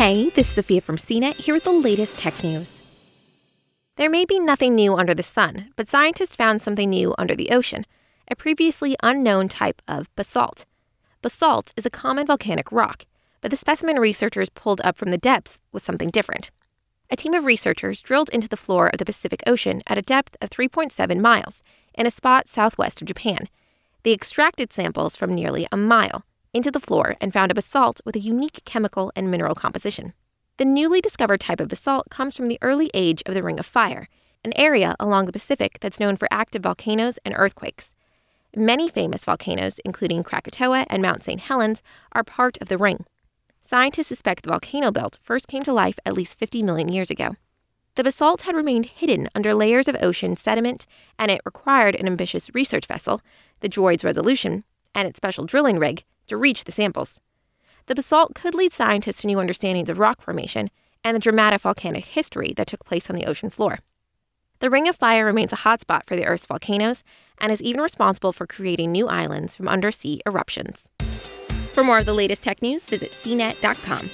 Hey, this is Sophia from CNET here with the latest tech news. There may be nothing new under the sun, but scientists found something new under the ocean a previously unknown type of basalt. Basalt is a common volcanic rock, but the specimen researchers pulled up from the depths was something different. A team of researchers drilled into the floor of the Pacific Ocean at a depth of 3.7 miles in a spot southwest of Japan. They extracted samples from nearly a mile into the floor and found a basalt with a unique chemical and mineral composition. The newly discovered type of basalt comes from the early age of the Ring of Fire, an area along the Pacific that's known for active volcanoes and earthquakes. Many famous volcanoes, including Krakatoa and Mount St. Helens, are part of the ring. Scientists suspect the volcano belt first came to life at least 50 million years ago. The basalt had remained hidden under layers of ocean sediment, and it required an ambitious research vessel, the JOIDES Resolution, and its special drilling rig to reach the samples. The basalt could lead scientists to new understandings of rock formation and the dramatic volcanic history that took place on the ocean floor. The Ring of Fire remains a hotspot for the Earth's volcanoes and is even responsible for creating new islands from undersea eruptions. For more of the latest tech news, visit cnet.com.